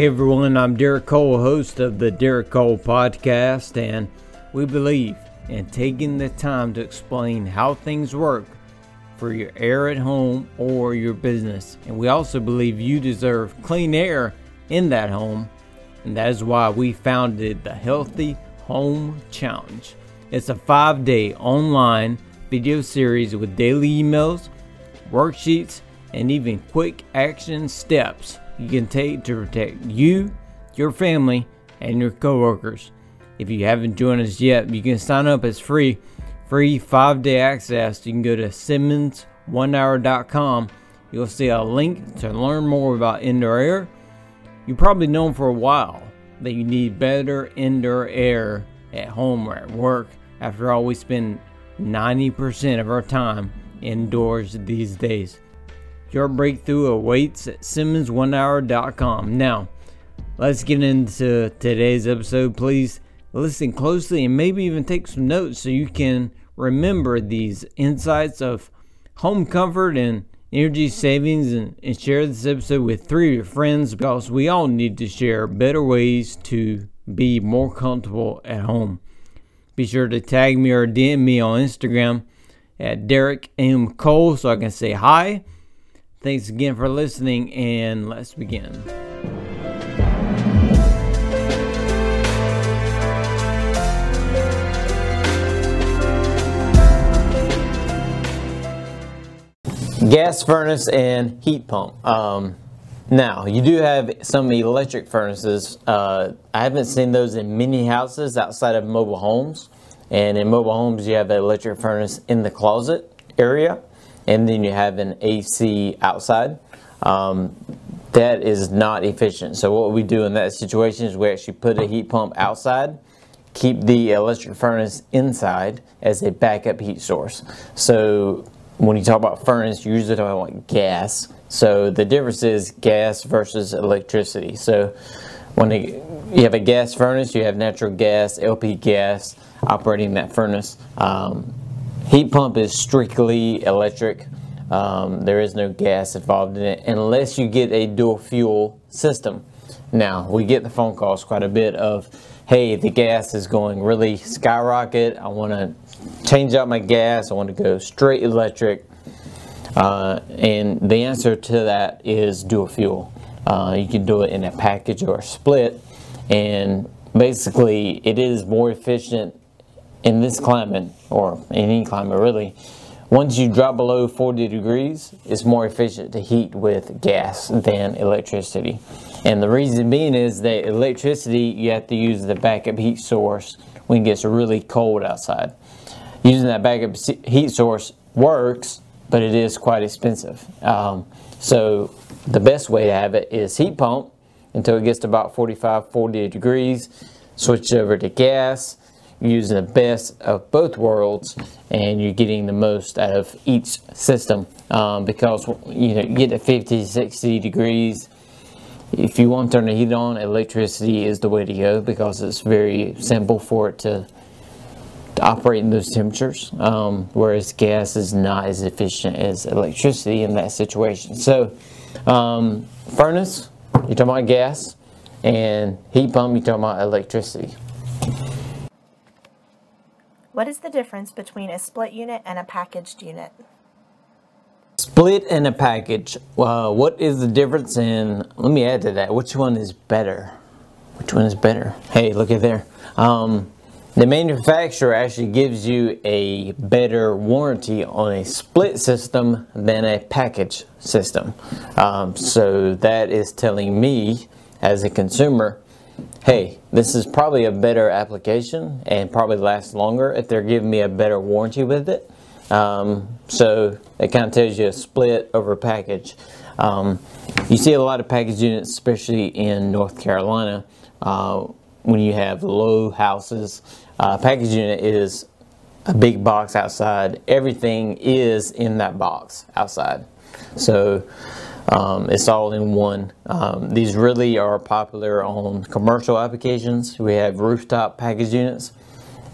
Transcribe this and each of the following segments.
Hey everyone, I'm Derek Cole, host of the Derek Cole Podcast, and we believe in taking the time to explain how things work for your air at home or your business. And we also believe you deserve clean air in that home, and that is why we founded the Healthy Home Challenge. It's a five day online video series with daily emails, worksheets, and even quick action steps you can take to protect you, your family, and your coworkers. If you haven't joined us yet, you can sign up as free, free five day access. You can go to SimmonsOneHour.com. You'll see a link to learn more about indoor air. You've probably known for a while that you need better indoor air at home or at work. After all, we spend 90% of our time indoors these days. Your breakthrough awaits at SimmonsOneHour.com. Now, let's get into today's episode. Please listen closely and maybe even take some notes so you can remember these insights of home comfort and energy savings and, and share this episode with three of your friends because we all need to share better ways to be more comfortable at home. Be sure to tag me or DM me on Instagram at Derek M. Cole so I can say hi Thanks again for listening, and let's begin. Gas furnace and heat pump. Um, now, you do have some electric furnaces. Uh, I haven't seen those in many houses outside of mobile homes. And in mobile homes, you have an electric furnace in the closet area and then you have an AC outside. Um, that is not efficient. So what we do in that situation is we actually put a heat pump outside, keep the electric furnace inside as a backup heat source. So when you talk about furnace, you usually talk about gas. So the difference is gas versus electricity. So when you have a gas furnace, you have natural gas, LP gas operating that furnace. Um, Heat pump is strictly electric. Um, there is no gas involved in it unless you get a dual fuel system. Now, we get the phone calls quite a bit of, hey, the gas is going really skyrocket. I want to change out my gas. I want to go straight electric. Uh, and the answer to that is dual fuel. Uh, you can do it in a package or a split. And basically, it is more efficient in this climate, or any climate really, once you drop below 40 degrees, it's more efficient to heat with gas than electricity. And the reason being is that electricity, you have to use the backup heat source when it gets really cold outside. Using that backup heat source works, but it is quite expensive. Um, so the best way to have it is heat pump until it gets to about 45, 40 degrees. Switch over to gas using the best of both worlds and you're getting the most out of each system. Um, because you know you get to 50 60 degrees. If you want to turn the heat on electricity is the way to go because it's very simple for it to, to operate in those temperatures. Um, whereas gas is not as efficient as electricity in that situation. So um, furnace you're talking about gas and heat pump you're talking about electricity what is the difference between a split unit and a packaged unit? Split and a package. Uh, what is the difference in, let me add to that, which one is better? Which one is better? Hey, look at there. Um, the manufacturer actually gives you a better warranty on a split system than a package system. Um, so that is telling me as a consumer hey, this is probably a better application and probably lasts longer if they're giving me a better warranty with it. Um, so it kind of tells you a split over package. Um, you see a lot of package units, especially in North Carolina, uh, when you have low houses. Uh, package unit is a big box outside. Everything is in that box outside. So um, it's all in one. Um, these really are popular on commercial applications. We have rooftop package units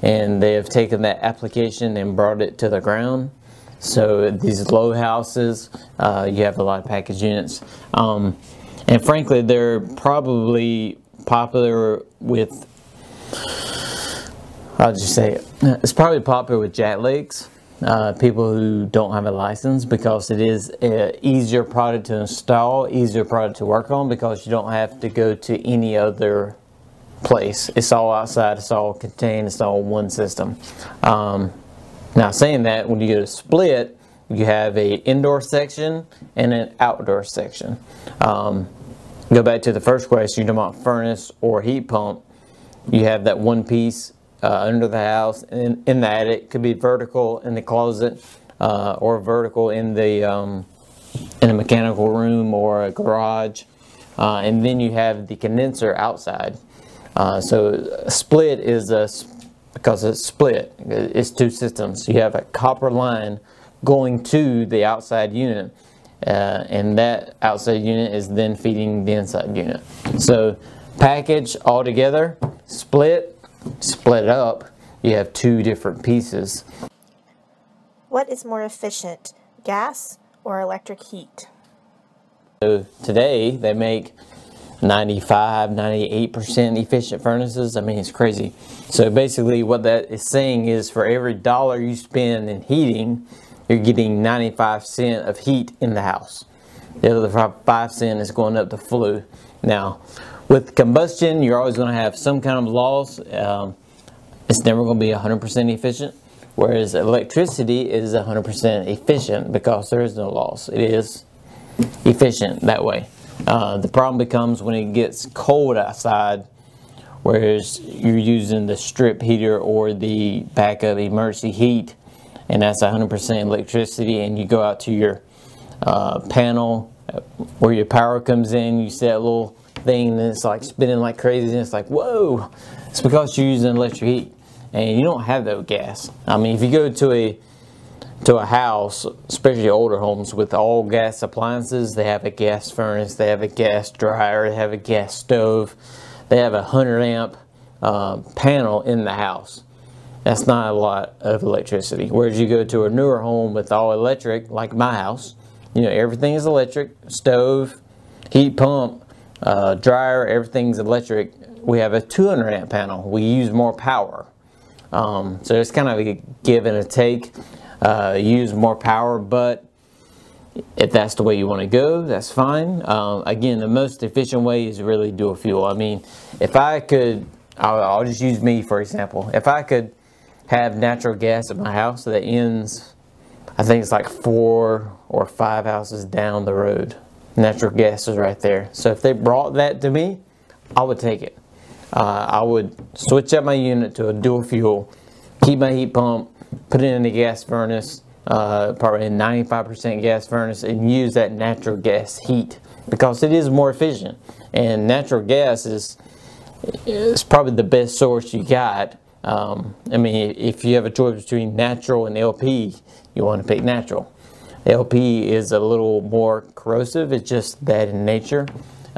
and they have taken that application and brought it to the ground. So these low houses, uh, you have a lot of package units. Um, and frankly, they're probably popular with. I'll just say it. It's probably popular with jacklegs, uh, people who don't have a license, because it is an easier product to install, easier product to work on, because you don't have to go to any other place. It's all outside. It's all contained. It's all one system. Um, now, saying that, when you go to split, you have a indoor section and an outdoor section. Um, go back to the first question, you're talking about furnace or heat pump. You have that one piece uh, under the house in, in the attic. Could be vertical in the closet uh, or vertical in the um, in a mechanical room or a garage. Uh, and then you have the condenser outside. Uh, so split is a because it's split. It's two systems. You have a copper line going to the outside unit, uh, and that outside unit is then feeding the inside unit. So package all together, split, split it up. You have two different pieces. What is more efficient, gas or electric heat? So today they make 95, 98% efficient furnaces. I mean, it's crazy. So basically what that is saying is for every dollar you spend in heating, you're getting 95 cent of heat in the house. The other 5 cent is going up the flue. Now, with combustion, you're always going to have some kind of loss. Um, it's never going to be 100% efficient. Whereas electricity is 100% efficient because there is no loss. It is efficient that way. Uh, the problem becomes when it gets cold outside, whereas you're using the strip heater or the backup emergency heat, and that's 100% electricity, and you go out to your uh, panel where your power comes in, you see that little thing, and it's like spinning like crazy, and it's like, whoa! It's because you're using electric heat, and you don't have that gas. I mean, if you go to a to a house, especially older homes with all gas appliances, they have a gas furnace, they have a gas dryer, they have a gas stove, they have a 100 amp uh, panel in the house. That's not a lot of electricity. Whereas you go to a newer home with all electric, like my house, you know, everything is electric, stove, heat pump, uh, dryer, everything's electric. We have a 200 amp panel. We use more power. Um, so it's kind of a give and a take uh, use more power, but if that's the way you want to go, that's fine. Um, again, the most efficient way is really dual fuel. I mean, if I could, I'll, I'll, just use me for example. If I could have natural gas at my house that ends, I think it's like four or five houses down the road. Natural gas is right there. So if they brought that to me, I would take it. Uh, I would switch up my unit to a dual fuel, keep my heat pump, put it in the gas furnace, uh, probably a 95% gas furnace, and use that natural gas heat because it is more efficient. And natural gas is, is probably the best source you got. Um, I mean, if you have a choice between natural and LP, you want to pick natural. LP is a little more corrosive. It's just that in nature.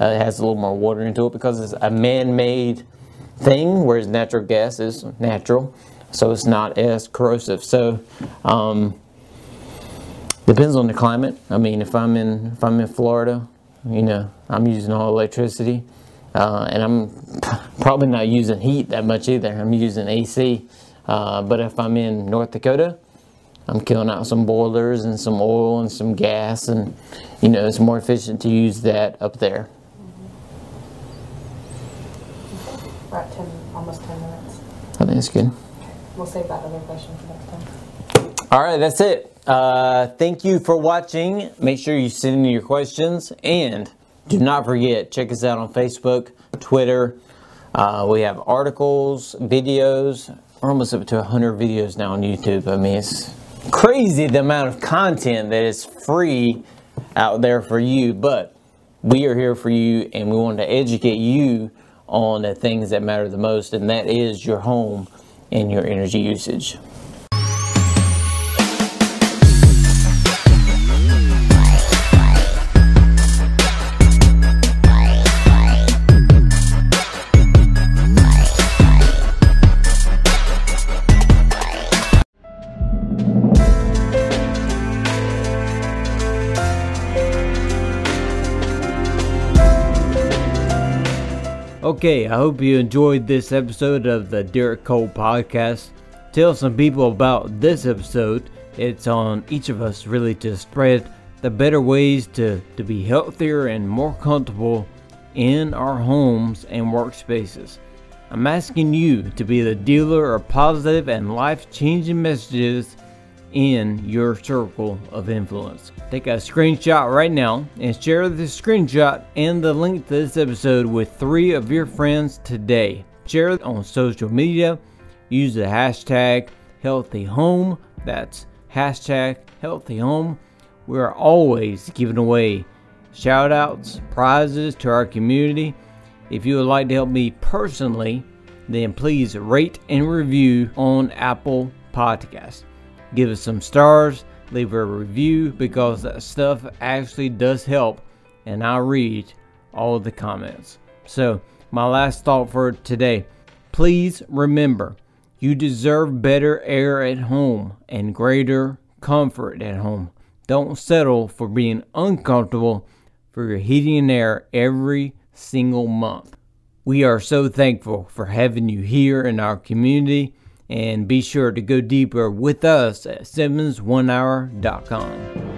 Uh, it has a little more water into it because it's a man-made thing, whereas natural gas is natural so it's not as corrosive. So um, depends on the climate. I mean, if I'm in if I'm in Florida, you know, I'm using all electricity, uh, and I'm probably not using heat that much either. I'm using AC. Uh, but if I'm in North Dakota, I'm killing out some boilers and some oil and some gas, and you know, it's more efficient to use that up there. At 10, almost 10 minutes. I think it's good. We'll save that other question for next time. All right, that's it. Uh, thank you for watching. Make sure you send in your questions and do not forget, check us out on Facebook, Twitter. Uh, we have articles, videos. We're almost up to 100 videos now on YouTube. I mean, it's crazy the amount of content that is free out there for you, but we are here for you and we want to educate you on the things that matter the most, and that is your home and your energy usage. Okay, I hope you enjoyed this episode of the Derek Cole podcast. Tell some people about this episode. It's on each of us really to spread the better ways to, to be healthier and more comfortable in our homes and workspaces. I'm asking you to be the dealer of positive and life changing messages in your circle of influence. Take a screenshot right now and share the screenshot and the link to this episode with three of your friends today. Share it on social media. Use the hashtag healthy home. That's hashtag healthy home. We are always giving away shout outs, prizes to our community. If you would like to help me personally, then please rate and review on Apple Podcasts. Give us some stars, leave a review because that stuff actually does help, and I read all the comments. So, my last thought for today please remember you deserve better air at home and greater comfort at home. Don't settle for being uncomfortable for your heating and air every single month. We are so thankful for having you here in our community and be sure to go deeper with us at SimmonsOneHour.com.